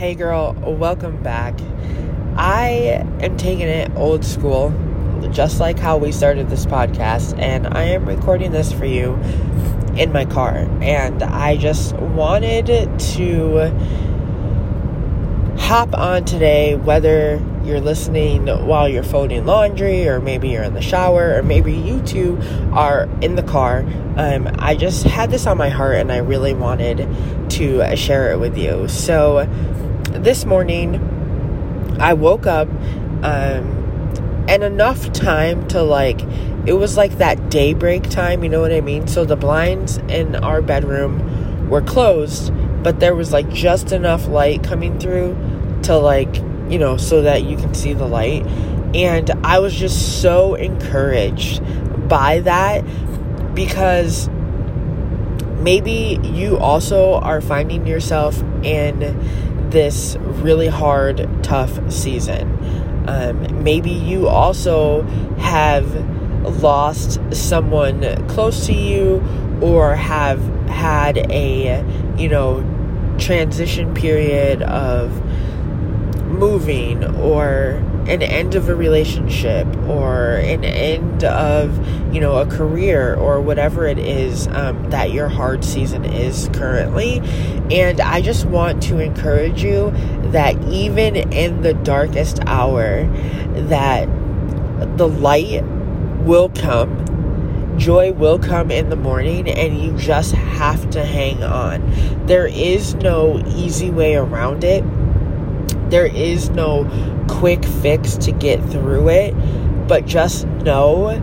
Hey girl, welcome back. I am taking it old school, just like how we started this podcast, and I am recording this for you in my car. And I just wanted to hop on today, whether you're listening while you're folding laundry, or maybe you're in the shower, or maybe you two are in the car. Um, I just had this on my heart and I really wanted to share it with you. So, this morning, I woke up um, and enough time to like, it was like that daybreak time, you know what I mean? So, the blinds in our bedroom were closed, but there was like just enough light coming through to like you know, so that you can see the light. And I was just so encouraged by that because maybe you also are finding yourself in this really hard, tough season. Um, maybe you also have lost someone close to you or have had a, you know, transition period of moving or an end of a relationship or an end of you know a career or whatever it is um, that your hard season is currently. And i just want to encourage you that even in the darkest hour that the light will come joy will come in the morning and you just have to hang on. There is no easy way around it there is no quick fix to get through it, but just know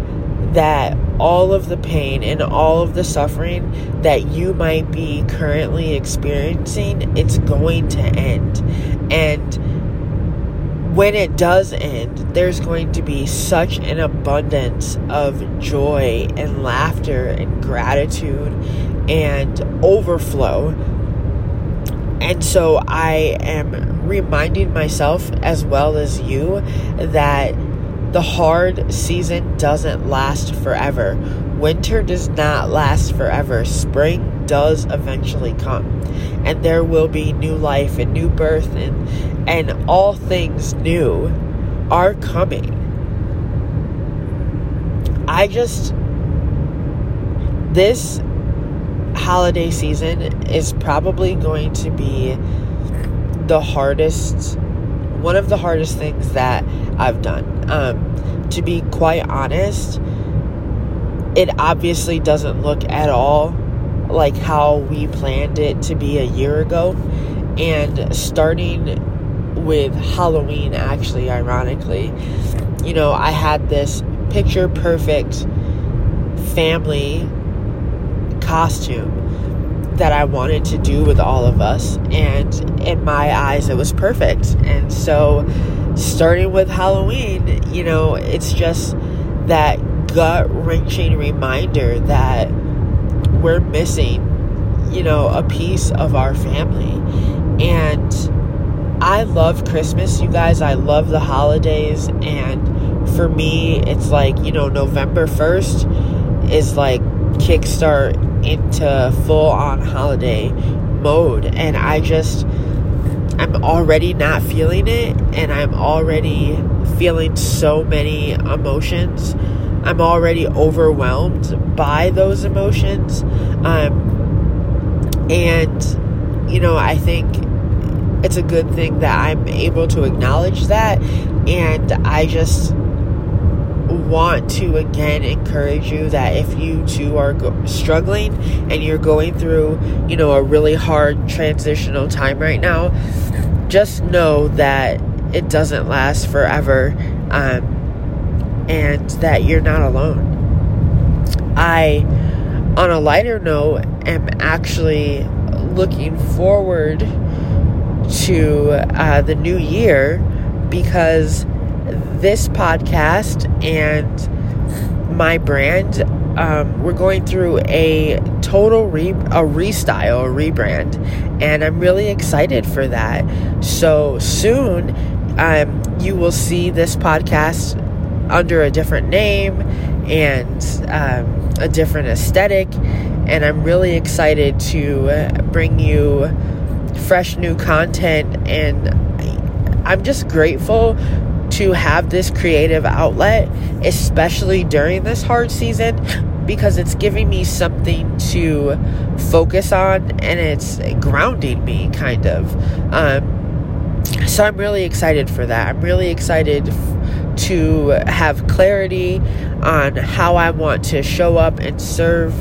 that all of the pain and all of the suffering that you might be currently experiencing, it's going to end. And when it does end, there's going to be such an abundance of joy and laughter and gratitude and overflow. And so I am reminding myself as well as you that the hard season doesn't last forever. Winter does not last forever. Spring does eventually come. And there will be new life and new birth and and all things new are coming. I just this holiday season is probably going to be the hardest, one of the hardest things that I've done. Um, to be quite honest, it obviously doesn't look at all like how we planned it to be a year ago. And starting with Halloween, actually, ironically, you know, I had this picture perfect family costume that I wanted to do with all of us. And in my eyes, it was perfect. And so, starting with Halloween, you know, it's just that gut wrenching reminder that we're missing, you know, a piece of our family. And I love Christmas, you guys. I love the holidays. And for me, it's like, you know, November 1st is like kickstart into full on holiday mode and I just I'm already not feeling it and I'm already feeling so many emotions. I'm already overwhelmed by those emotions. Um, and, you know, I think it's a good thing that I'm able to acknowledge that. And I just want to again encourage you that if you too are go- struggling and you're going through, you know, a really hard transitional time right now, just know that it doesn't last forever um, and that you're not alone. I, on a lighter note, am actually looking forward to uh, the new year because this podcast and my brand, um, we're going through a total re a restyle, a rebrand, and I'm really excited for that. So soon, um, you will see this podcast under a different name and um, a different aesthetic, and I'm really excited to bring you fresh new content. And I'm just grateful to have this creative outlet, especially during this hard season, because it's giving me something to focus on and it's grounding me, kind of. Um, so I'm really excited for that. I'm really excited f- to have clarity on how I want to show up and serve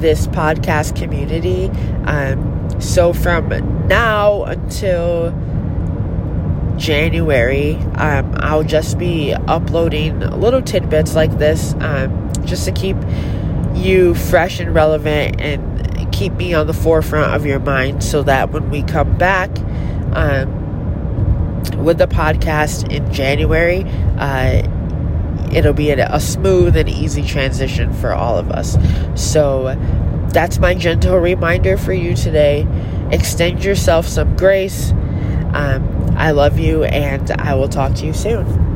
this podcast community. Um, so from now until January, um, I'll just be uploading little tidbits like this um, just to keep you fresh and relevant and keep me on the forefront of your mind so that when we come back um, with the podcast in January, uh, it'll be a, a smooth and easy transition for all of us. So that's my gentle reminder for you today. Extend yourself some grace. Um, I love you, and I will talk to you soon.